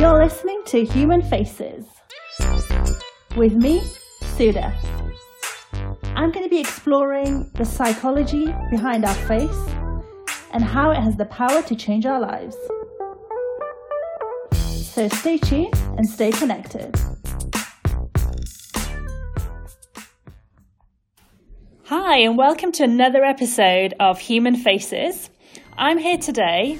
You're listening to Human Faces with me, Suda. I'm going to be exploring the psychology behind our face and how it has the power to change our lives. So stay tuned and stay connected. Hi, and welcome to another episode of Human Faces. I'm here today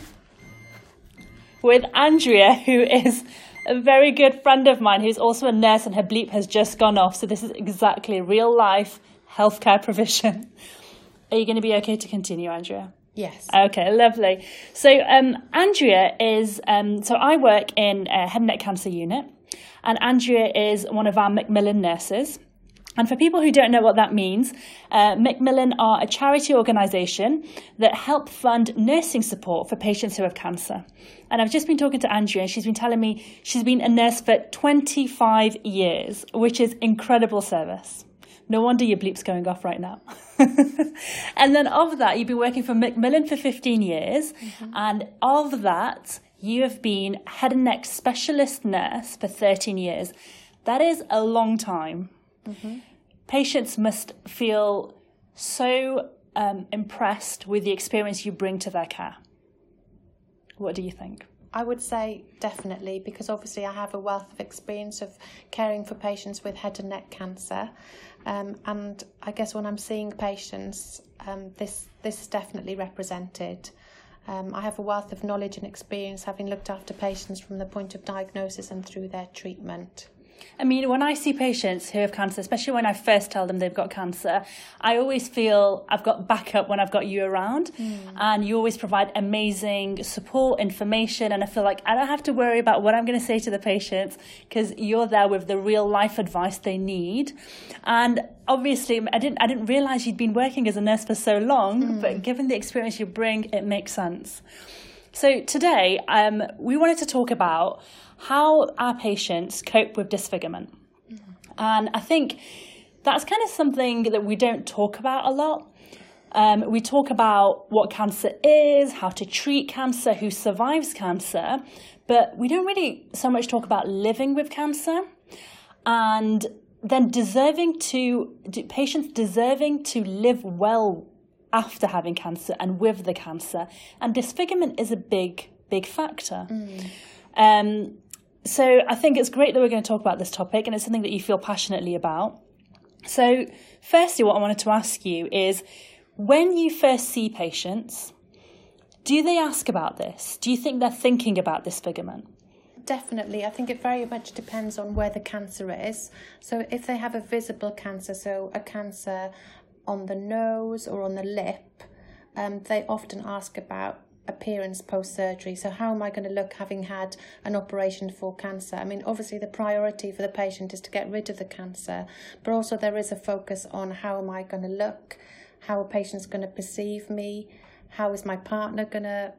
with Andrea, who is a very good friend of mine who's also a nurse, and her bleep has just gone off. So, this is exactly real life healthcare provision. Are you going to be okay to continue, Andrea? Yes. Okay, lovely. So, um, Andrea is, um, so I work in a head and neck cancer unit, and Andrea is one of our Macmillan nurses. And for people who don't know what that means, uh, Macmillan are a charity organisation that help fund nursing support for patients who have cancer. And I've just been talking to Andrea, and she's been telling me she's been a nurse for 25 years, which is incredible service. No wonder your bleep's going off right now. and then of that, you've been working for Macmillan for 15 years, mm-hmm. and of that, you have been head and neck specialist nurse for 13 years. That is a long time. Mm-hmm. Patients must feel so um, impressed with the experience you bring to their care. What do you think? I would say definitely because obviously I have a wealth of experience of caring for patients with head and neck cancer, um, and I guess when I'm seeing patients, um, this this is definitely represented. Um, I have a wealth of knowledge and experience having looked after patients from the point of diagnosis and through their treatment. I mean, when I see patients who have cancer, especially when I first tell them they've got cancer, I always feel I've got backup when I've got you around. Mm. And you always provide amazing support, information. And I feel like I don't have to worry about what I'm going to say to the patients because you're there with the real life advice they need. And obviously, I didn't, I didn't realize you'd been working as a nurse for so long, mm. but given the experience you bring, it makes sense. So today, um, we wanted to talk about how our patients cope with disfigurement. Mm-hmm. And I think that's kind of something that we don't talk about a lot. Um, we talk about what cancer is, how to treat cancer, who survives cancer, but we don't really so much talk about living with cancer and then deserving to, patients deserving to live well after having cancer and with the cancer. And disfigurement is a big, big factor. Mm. Um, so I think it's great that we're going to talk about this topic and it's something that you feel passionately about. So, firstly, what I wanted to ask you is when you first see patients, do they ask about this? Do you think they're thinking about this disfigurement? Definitely. I think it very much depends on where the cancer is. So, if they have a visible cancer, so a cancer on the nose or on the lip, um, they often ask about appearance post surgery. So, how am I going to look having had an operation for cancer? I mean, obviously, the priority for the patient is to get rid of the cancer, but also there is a focus on how am I going to look, how a patient's going to perceive me, how is my partner going to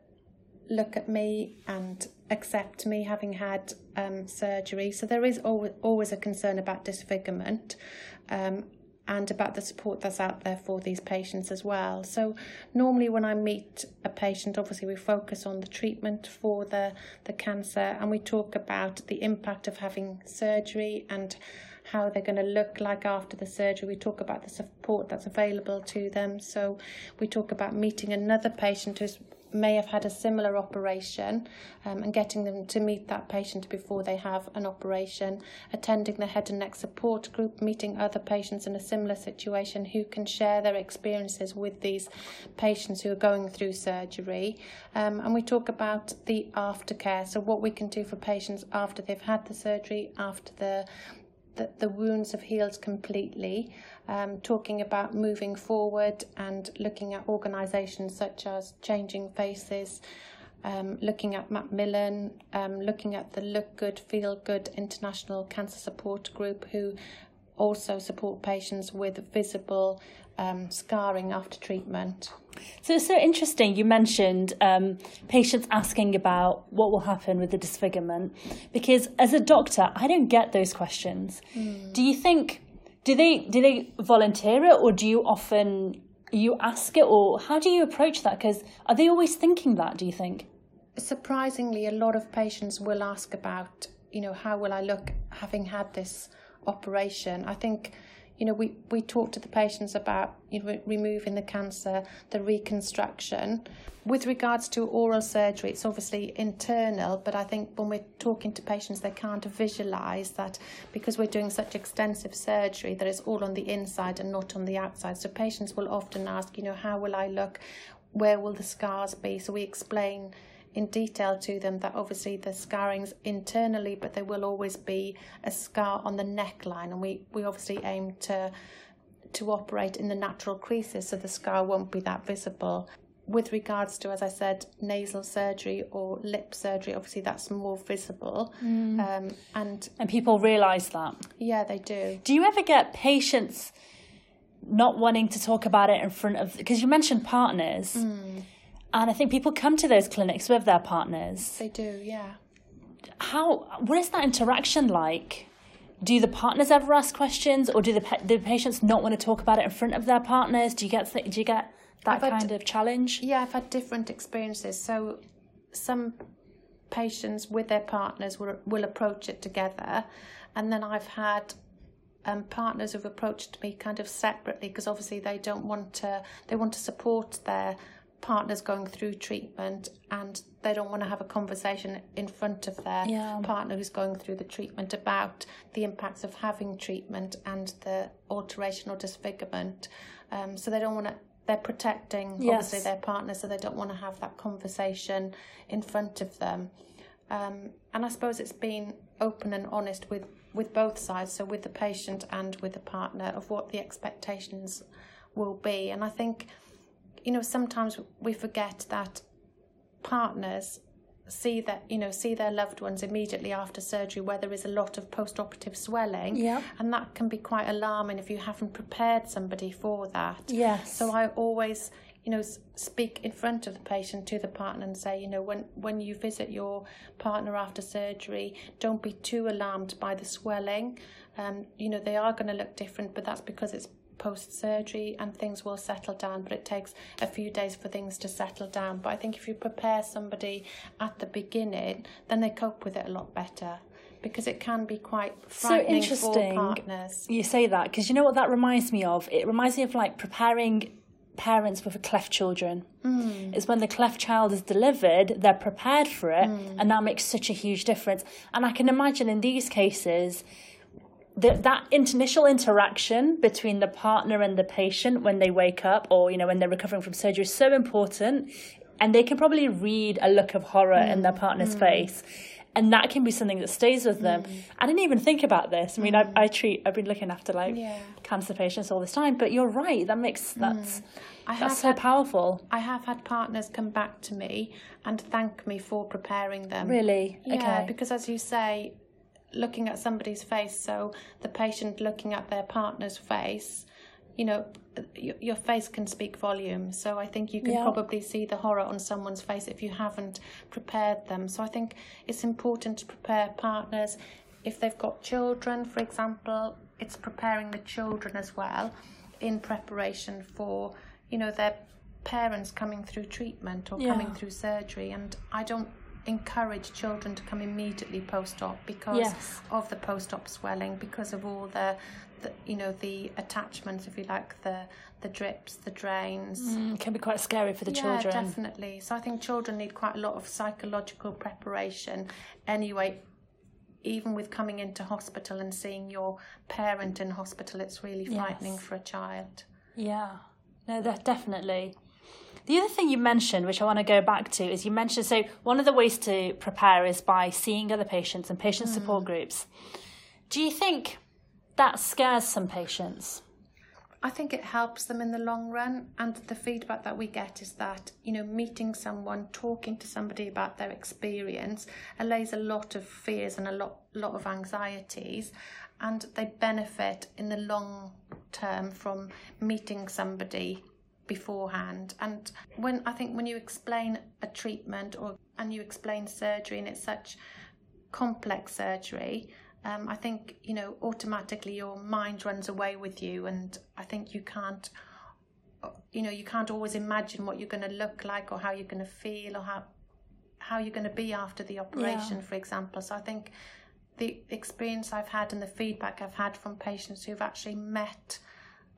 look at me and accept me having had um, surgery. So, there is always, always a concern about disfigurement. Um, and about the support that's out there for these patients as well. So normally when I meet a patient, obviously we focus on the treatment for the, the cancer and we talk about the impact of having surgery and how they're going to look like after the surgery. We talk about the support that's available to them. So we talk about meeting another patient who's may have had a similar operation um, and getting them to meet that patient before they have an operation, attending the head and neck support group, meeting other patients in a similar situation who can share their experiences with these patients who are going through surgery. Um, and we talk about the aftercare, so what we can do for patients after they've had the surgery, after the the, the wounds have healed completely, um, talking about moving forward and looking at organisations such as Changing Faces, um, looking at Macmillan, um, looking at the Look Good, Feel Good International Cancer Support Group, who also support patients with visible um, scarring after treatment. So it's so interesting. You mentioned um, patients asking about what will happen with the disfigurement, because as a doctor, I don't get those questions. Mm. Do you think do they do they volunteer it, or do you often you ask it, or how do you approach that? Because are they always thinking that? Do you think? surprisingly, a lot of patients will ask about, you know, how will I look having had this operation? I think, you know, we, we talk to the patients about you know, removing the cancer, the reconstruction. With regards to oral surgery, it's obviously internal, but I think when we're talking to patients, they can't visualize that because we're doing such extensive surgery that it's all on the inside and not on the outside. So patients will often ask, you know, how will I look? Where will the scars be? So we explain in detail to them that obviously the scarring's internally, but there will always be a scar on the neckline, and we, we obviously aim to to operate in the natural creases so the scar won't be that visible. With regards to, as I said, nasal surgery or lip surgery, obviously that's more visible, mm. um, and and people realise that. Yeah, they do. Do you ever get patients not wanting to talk about it in front of? Because you mentioned partners. Mm and I think people come to those clinics with their partners. They do, yeah. How, what is that interaction like? Do the partners ever ask questions, or do the do the patients not want to talk about it in front of their partners? Do you get do you get that I've kind had, of challenge? Yeah, I've had different experiences. So, some patients with their partners will will approach it together, and then I've had um, partners who've approached me kind of separately because obviously they don't want to they want to support their partner's going through treatment and they don't want to have a conversation in front of their yeah. partner who's going through the treatment about the impacts of having treatment and the alteration or disfigurement. Um, so they don't want to. They're protecting yes. obviously their partner, so they don't want to have that conversation in front of them. Um, and I suppose it's been open and honest with with both sides, so with the patient and with the partner, of what the expectations will be. And I think you know, sometimes we forget that partners see that you know see their loved ones immediately after surgery where there is a lot of post-operative swelling. Yeah. And that can be quite alarming if you haven't prepared somebody for that. Yes. So i always you know speak in front of the patient to the partner and say you know when when you visit your partner after surgery don't be too alarmed by the swelling. Um you know they are going to look different but that's because it's post surgery and things will settle down, but it takes a few days for things to settle down. But I think if you prepare somebody at the beginning, then they cope with it a lot better because it can be quite frightening so interesting for partners. You say that because you know what that reminds me of? It reminds me of like preparing parents with a cleft children. Mm. Is when the cleft child is delivered, they're prepared for it, mm. and that makes such a huge difference. And I can imagine in these cases, the, that initial interaction between the partner and the patient when they wake up or you know when they're recovering from surgery is so important and they can probably read a look of horror mm. in their partner's mm. face and that can be something that stays with them. Mm. I didn't even think about this. I mean, I, I, treat, I've been looking after like yeah. cancer patients all this time, but you're right. That makes mm. that's that's so had, powerful. I have had partners come back to me and thank me for preparing them. Really? Yeah, okay. because as you say, looking at somebody's face, so the patient looking at their partner's face, you know, your, face can speak volumes. So I think you can yeah. probably see the horror on someone's face if you haven't prepared them. So I think it's important to prepare partners. If they've got children, for example, it's preparing the children as well in preparation for, you know, their parents coming through treatment or yeah. coming through surgery. And I don't encourage children to come immediately post-op because yes. of the post-op swelling because of all the, the, you know the attachments if you like the the drips the drains. Mm, can be quite scary for the yeah, children. definitely. So i think children need quite a lot of psychological preparation anyway even with coming into hospital and seeing your parent in hospital it's really frightening yes. for a child. Yeah. No that definitely the other thing you mentioned, which I want to go back to, is you mentioned so one of the ways to prepare is by seeing other patients and patient mm. support groups. Do you think that scares some patients? I think it helps them in the long run. And the feedback that we get is that, you know, meeting someone, talking to somebody about their experience allays a lot of fears and a lot, lot of anxieties. And they benefit in the long term from meeting somebody beforehand. And when I think when you explain a treatment or and you explain surgery and it's such complex surgery, um, I think you know automatically your mind runs away with you, and I think you can't. You know, you can't always imagine what you're going to look like or how you're going to feel or how how you're going to be after the operation, Yeah. for example. So I think the experience I've had and the feedback I've had from patients who've actually met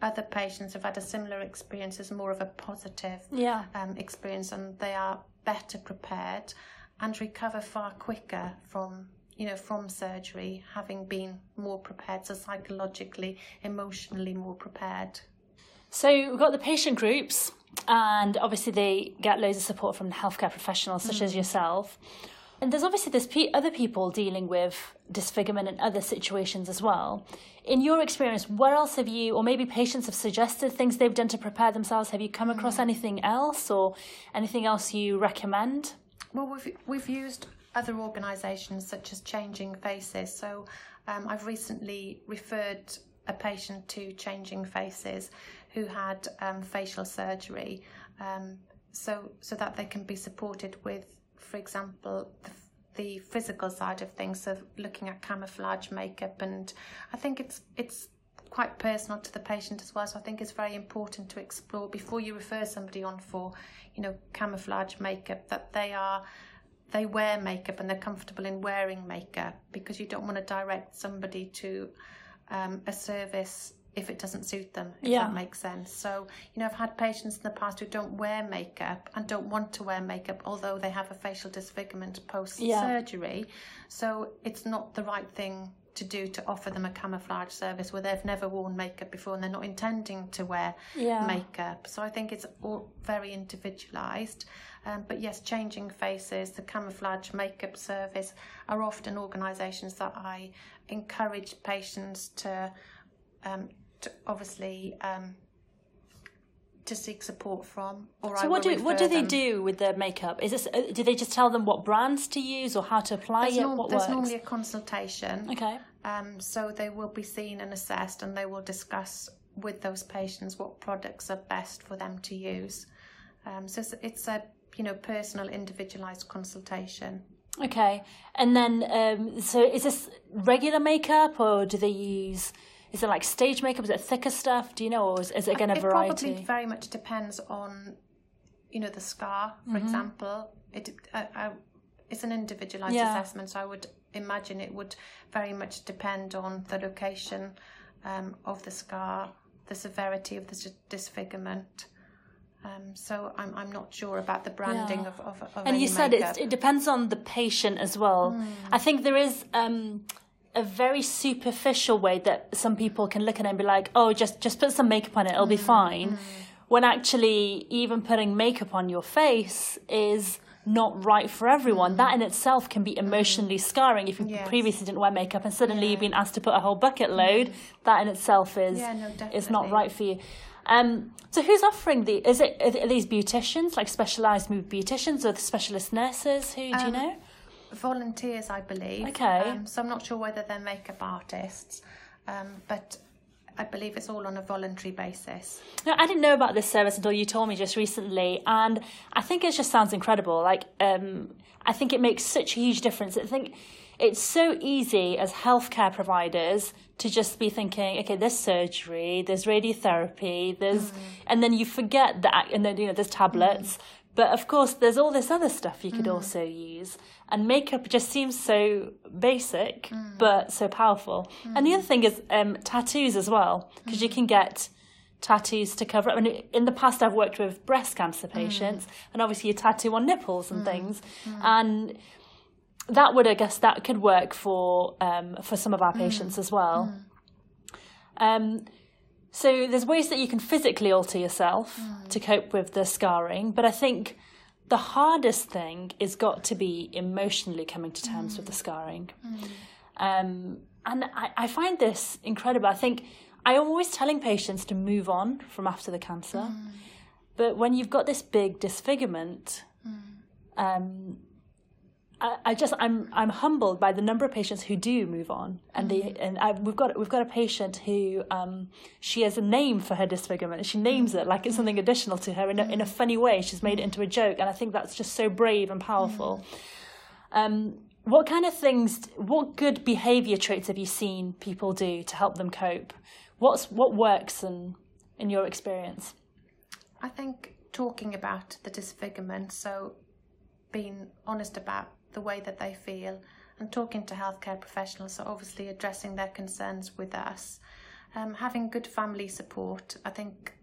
other patients who've had a similar experience is more of a positive Yeah. um, experience and they are better prepared and recover far quicker from you know from surgery having been more prepared so psychologically emotionally more prepared So we've got the patient groups, and obviously they get loads of support from healthcare professionals such as yourself. And there's obviously there's pe- other people dealing with disfigurement and other situations as well. In your experience, where else have you, or maybe patients have suggested things they've done to prepare themselves? Have you come across anything else, or anything else you recommend? Well, we've we've used other organisations such as Changing Faces. So um, I've recently referred a patient to Changing Faces who had um, facial surgery, um, so so that they can be supported with, for example, the, the physical side of things. So looking at camouflage makeup, and I think it's it's quite personal to the patient as well. So I think it's very important to explore before you refer somebody on for, you know, camouflage makeup that they are they wear makeup and they're comfortable in wearing makeup because you don't want to direct somebody to um, a service if it doesn't suit them, if Yeah. that makes sense. So, you know, I've had patients in the past who don't wear makeup and don't want to wear makeup, although they have a facial disfigurement post surgery. Yeah. So it's not the right thing to do to offer them a camouflage service where they've never worn makeup before and they're not intending to wear Yeah. makeup. So I think it's all very individualised. Um, but yes, changing faces, the camouflage makeup service are often organisations that I encourage patients to, um, to obviously um, to seek support from. Or I So what do what do they them. do with their makeup? Is this uh, do they just tell them what brands to use or how to apply There's, it? norm- there's works? normally a consultation. Okay. Um, so they will be seen and assessed, and they will discuss with those patients what products are best for them to use. Um, so it's, it's a you know personal, individualized consultation. Okay. And then, um, so is this regular makeup or do they use, is it like stage makeup? Is it thicker stuff? Do you know? Or is, is it again a it variety? It probably very much depends on you know the scar, for Mm-hmm. example. It uh, uh, it's an individualized Yeah. assessment, so I would imagine it would very much depend on the location um, of the scar, the severity of the disfigurement. Um, so I'm I'm not sure about the branding Yeah. of, of, of and you said it depends on the patient as well. Hmm. I think there is um, a very superficial way that some people can look at it and be like, oh, just, just put some makeup on it, it'll be Hmm. fine. When actually, even putting makeup on your face is not right for everyone. That in itself can be emotionally scarring. If you. Yes. previously didn't wear makeup and suddenly you've been asked to put a whole bucket load, that in itself is. Yeah, no, is not right for you. Um, so who's offering the? Is it are these beauticians, like specialised beauticians, or the specialist nurses? Who do you Um, know? Volunteers, I believe. Okay. Um, so I'm not sure whether they're makeup artists, um, but I believe it's all on a voluntary basis. No, I didn't know about this service until you told me just recently, and I think it just sounds incredible. Like, um, I think it makes such a huge difference. I think it's so easy as healthcare providers to just be thinking, okay, there's surgery, there's radiotherapy, there's, and then you forget that, and then you know there's tablets. But of course, there's all this other stuff you could mm. also use, and makeup just seems so basic mm. but so powerful. And the mm. other thing is um, tattoos as well, because you can get tattoos to cover up. I mean, in the past, I've worked with breast cancer patients, and obviously you tattoo on nipples and things, and that would, I guess, that could work for um, for some of our patients as well. Um, so there's ways that you can physically alter yourself mm. to cope with the scarring, but I think the hardest thing is got to be emotionally coming to terms with the mm. scarring. Mm. Um, and I, I find this incredible. I think I'm always telling patients to move on from after the cancer, but when you've got this big disfigurement, um, I, I just I'm I'm humbled by the number of patients who do move on, and they and I, we've got we've got a patient who um, she has a name for her disfigurement. She names it like it's something additional to her in a, in a funny way. She's made it into a joke, and I think that's just so brave and powerful. Um, what kind of things? What good behaviour traits have you seen people do to help them cope? What's what works in in your experience? I think talking about the disfigurement, so being honest about the way that they feel and talking to healthcare professionals, so obviously addressing their concerns with us. Um, having good family support, I think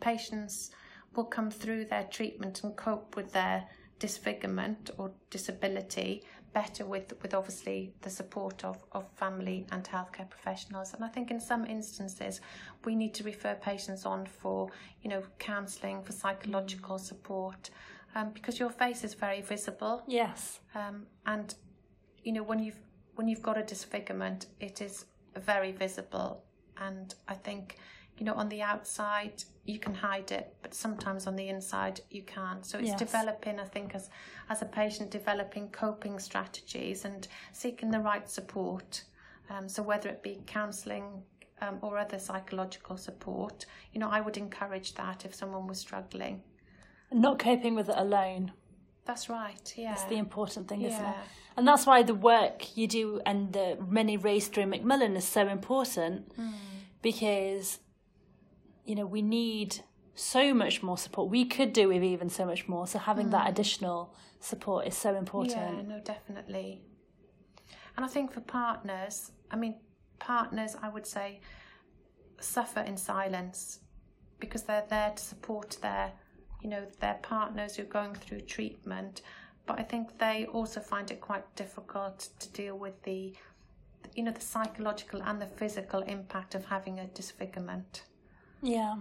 patients will come through their treatment and cope with their disfigurement or disability better with, with obviously the support of, of family and healthcare professionals. And I think in some instances we need to refer patients on for, you know, counselling, for psychological support, um, because your face is very visible. Yes. Um, and you know when you've when you've got a disfigurement, it is very visible. And I think you know on the outside you can hide it, but sometimes on the inside you can't. So it's Yes. developing, I think, as as a patient, developing coping strategies and seeking the right support. Um, so whether it be counselling um, or other psychological support, you know, I would encourage that if someone was struggling. Not coping with it alone. That's right. Yeah. That's the important thing, isn't it? And that's why the work you do and the many raised through Macmillan is so important Hmm. because, you know, we need so much more support. We could do with even so much more. So having that additional support is so important. Hmm. Yeah, no, definitely. And I think for partners, I mean, partners, I would say, suffer in silence because they're there to support their, you know, their partners who are going through treatment. But I think they also find it quite difficult to deal with the, you know, the psychological and the physical impact of having a disfigurement. Yeah.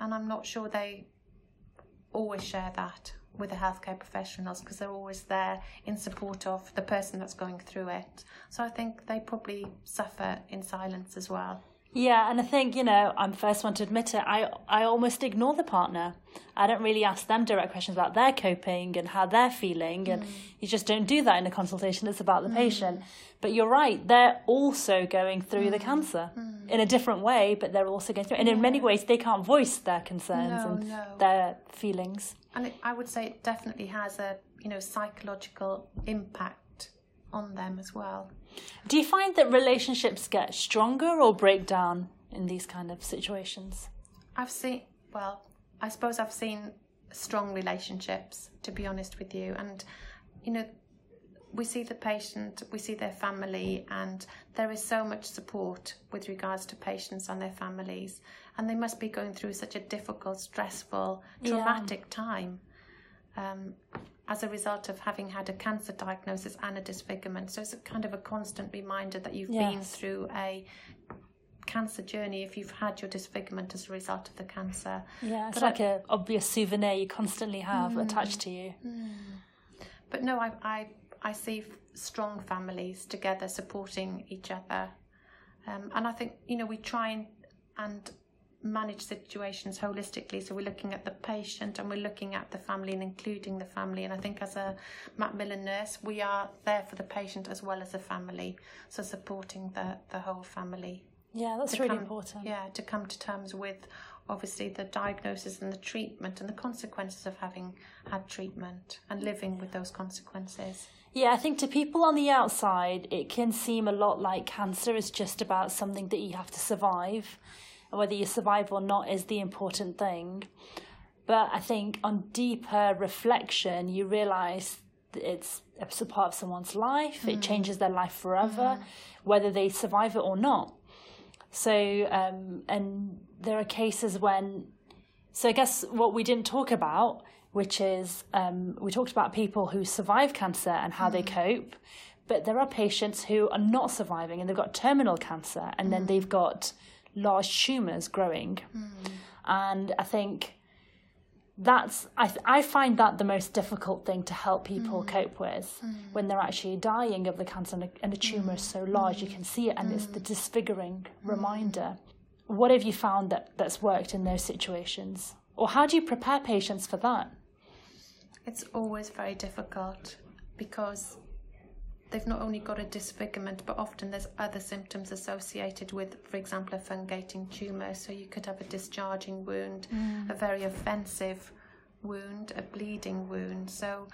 And I'm not sure they always share that with the healthcare professionals because they're always there in support of the person that's going through it. So I think they probably suffer in silence as well. Yeah, and I think, you know, I'm first one to admit it. I I almost ignore the partner. I don't really ask them direct questions about their coping and how they're feeling and mm. you just don't do that in a consultation. It's about the mm. patient. But you're right, they're also going through the mm. cancer in a different way, but they're also going through and in many ways they can't voice their concerns No, and no. their feelings. And it, I would say it definitely has a, you know, psychological impact on them as well. Do you find that relationships get stronger or break down in these kind of situations? I've seen, well, I suppose I've seen strong relationships, to be honest with you. And, you know, we see the patient, we see their family, and there is so much support with regards to patients and their families. And they must be going through such a difficult, stressful, Yeah. traumatic time. Um, as a result of having had a cancer diagnosis and a disfigurement. So it's a kind of a constant reminder that you've been through a cancer journey if you've had your disfigurement as a result of the cancer. Yeah, it's But like a obvious souvenir you constantly have attached to you. But no, I, I, I see f- strong families together supporting each other. Um, and I think, you know, we try and, and manage situations holistically. So we're looking at the patient and we're looking at the family and including the family. And I think as a Macmillan nurse, we are there for the patient as well as the family. So supporting the, the whole family. Yeah, that's really come- important. Yeah, to come to terms with obviously the diagnosis and the treatment and the consequences of having had treatment and living with those consequences. Yeah, I think to people on the outside, it can seem a lot like cancer is just about something that you have to survive. Whether you survive or not is the important thing. But I think on deeper reflection, you realize that it's it's a part of someone's life. It changes their life forever, whether they survive it or not. So, um, and there are cases when so I guess what we didn't talk about, which is um, we talked about people who survive cancer and how they cope, but there are patients who are not surviving and they've got terminal cancer and then they've got large tumors growing, hmm. and I think that's I I find that the most difficult thing to help people hmm. cope with hmm. when they're actually dying of the cancer and a, and a tumor is so large you can see it and it's the disfiguring reminder. What have you found that that's worked in those situations, or how do you prepare patients for that? It's always very difficult because they've not only got a disfigurement, but often there's other symptoms associated with, for example, a fungating tumour. So you could have a discharging wound, mm. a very offensive wound, a bleeding wound. So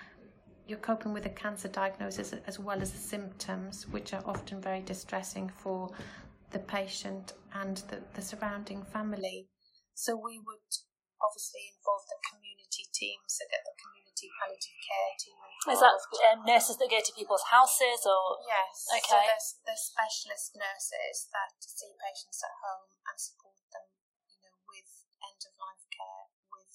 you're coping with a cancer diagnosis as well as the symptoms, which are often very distressing for the patient and the, the surrounding family. So we would obviously involve the community community teams, so get the community palliative care team Is that uh, nurses that go to people's houses or? Yes. Okay. So there's, there's specialist nurses that see patients at home and support them, you know, with end of life care, with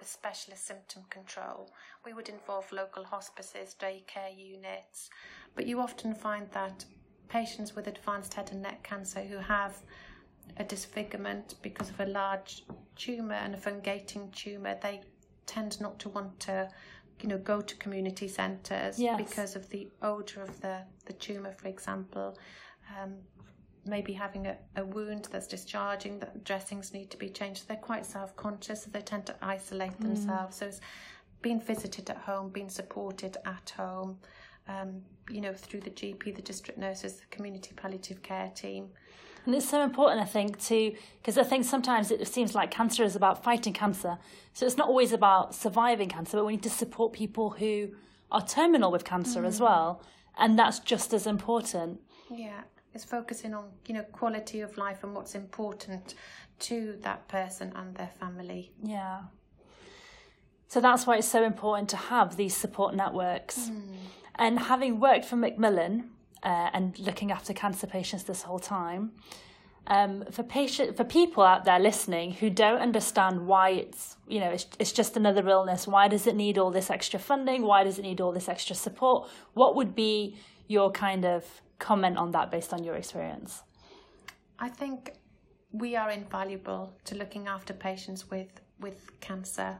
with specialist symptom control. We would involve local hospices, daycare units, but you often find that patients with advanced head and neck cancer who have a disfigurement because of a large tumour and a fungating tumour, they tend not to want to, you know, go to community centres Yes. because of the odour of the, the tumour, for example. Um, maybe having a, a wound that's discharging, that dressings need to be changed. They're quite self conscious, so they tend to isolate themselves. So it's being visited at home, being supported at home, um, you know, through the GP, the district nurses, the community palliative care team. And it's so important, I think, to because I think sometimes it seems like cancer is about fighting cancer. So it's not always about surviving cancer, but we need to support people who are terminal with cancer as mm. well. And that's just as important. Yeah, it's focusing on, you know, quality of life and what's important to that person and their family. Yeah. So that's why it's so important to have these support networks. Mm. And having worked for Macmillan uh, and looking after cancer patients this whole time, um, for patient for people out there listening who don't understand why it's you know it's, it's just another illness, why does it need all this extra funding? Why does it need all this extra support? What would be your kind of comment on that based on your experience? I think we are invaluable to looking after patients with, with cancer.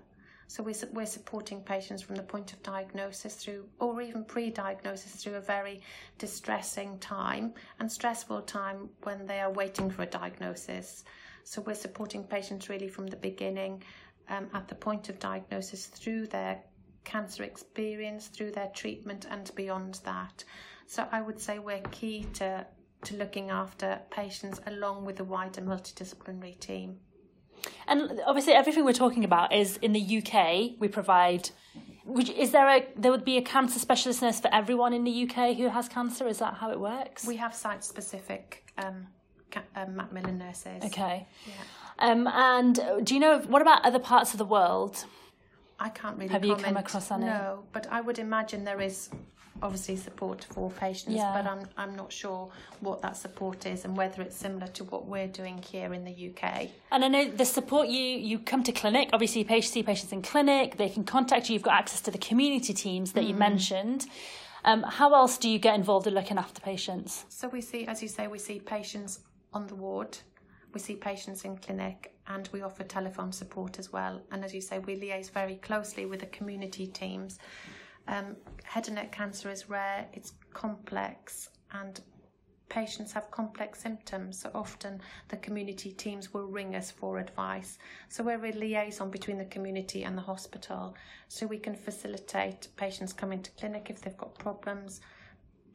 So we're, we're supporting patients from the point of diagnosis through, or even pre diagnosis, through a very distressing time and stressful time when they are waiting for a diagnosis. So we're supporting patients really from the beginning um, at the point of diagnosis through their cancer experience, through their treatment, and beyond that. So I would say we're key to to looking after patients along with a wider multidisciplinary team. And obviously, everything we're talking about is in the UK. We provide. Would, is there a there would be a cancer specialist nurse for everyone in the UK who has cancer? Is that how it works? We have site specific um, ca- um, Macmillan nurses. okay. Yeah. Um, and do you know what about other parts of the world? I can't really Have you come across any? No, but I would imagine there is obviously support for patients, Yeah. but I'm I'm not sure what that support is and whether it's similar to what we're doing here in the UK. And I know the support you you come to clinic. Obviously, you pa- see patients in clinic. They can contact you. You've got access to the community teams that you mentioned. Um, how else do you get involved in looking after patients? So we see, as you say, we see patients on the ward, we see patients in clinic, and we offer telephone support as well. And as you say, we liaise very closely with the community teams. Um, head and neck cancer is rare, it's complex, and patients have complex symptoms. So often the community teams will ring us for advice. So we're a liaison between the community and the hospital. So we can facilitate patients coming to clinic if they've got problems,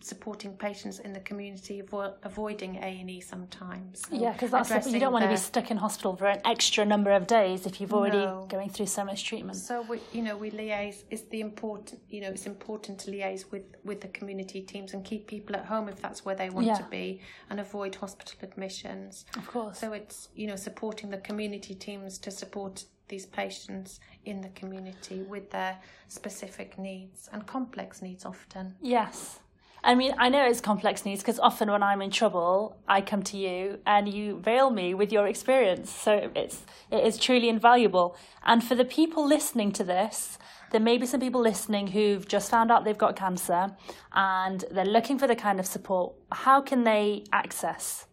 supporting patients in the community, avo- avoiding A and E sometimes. So Yeah, because that's you don't want to be stuck in hospital for an extra number of days if you've already No. going through so much treatment. So we, you know, we liaise. It's the important, you know, it's important to liaise with with the community teams and keep people at home if that's where they want Yeah. to be, and avoid hospital admissions. Of course. So it's you know supporting the community teams to support these patients in the community with their specific needs and complex needs often. Yes. I mean, I know it's complex needs because often when I'm in trouble, I come to you and you veil me with your experience. So it's it is truly invaluable. And for the people listening to this, there may be some people listening who've just found out they've got cancer and they're looking for the kind of support. How can they access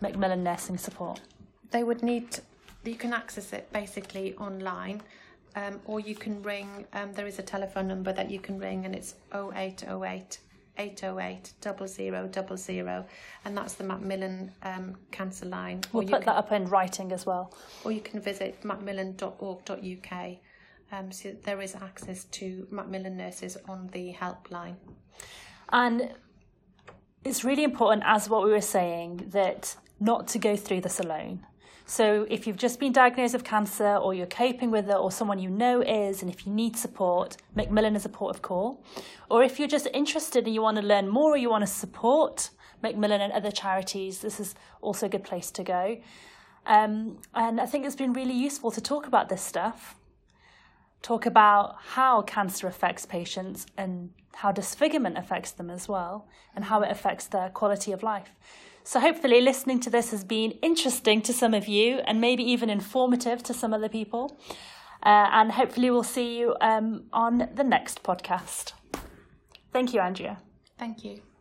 Macmillan nursing support? They would need. You can access it basically online. Um, or you can ring, um, there is a telephone number that you can ring, and it's 0808 808 0000, and that's the Macmillan um, cancer line. We'll put can, that up in writing as well. or you can visit macmillan.org.uk. Um, so there is access to Macmillan nurses on the helpline. And it's really important, as what we were saying, that not to go through this alone. So if you've just been diagnosed with cancer or you're coping with it or someone you know is, and if you need support, Macmillan is a port of call. Or if you're just interested and you want to learn more or you want to support Macmillan and other charities, this is also a good place to go. Um, and I think it's been really useful to talk about this stuff. talk about how cancer affects patients and how disfigurement affects them as well, and how it affects their quality of life. So, hopefully, listening to this has been interesting to some of you and maybe even informative to some other people. Uh, and hopefully, we'll see you um, on the next podcast. Thank you, Andrea. Thank you.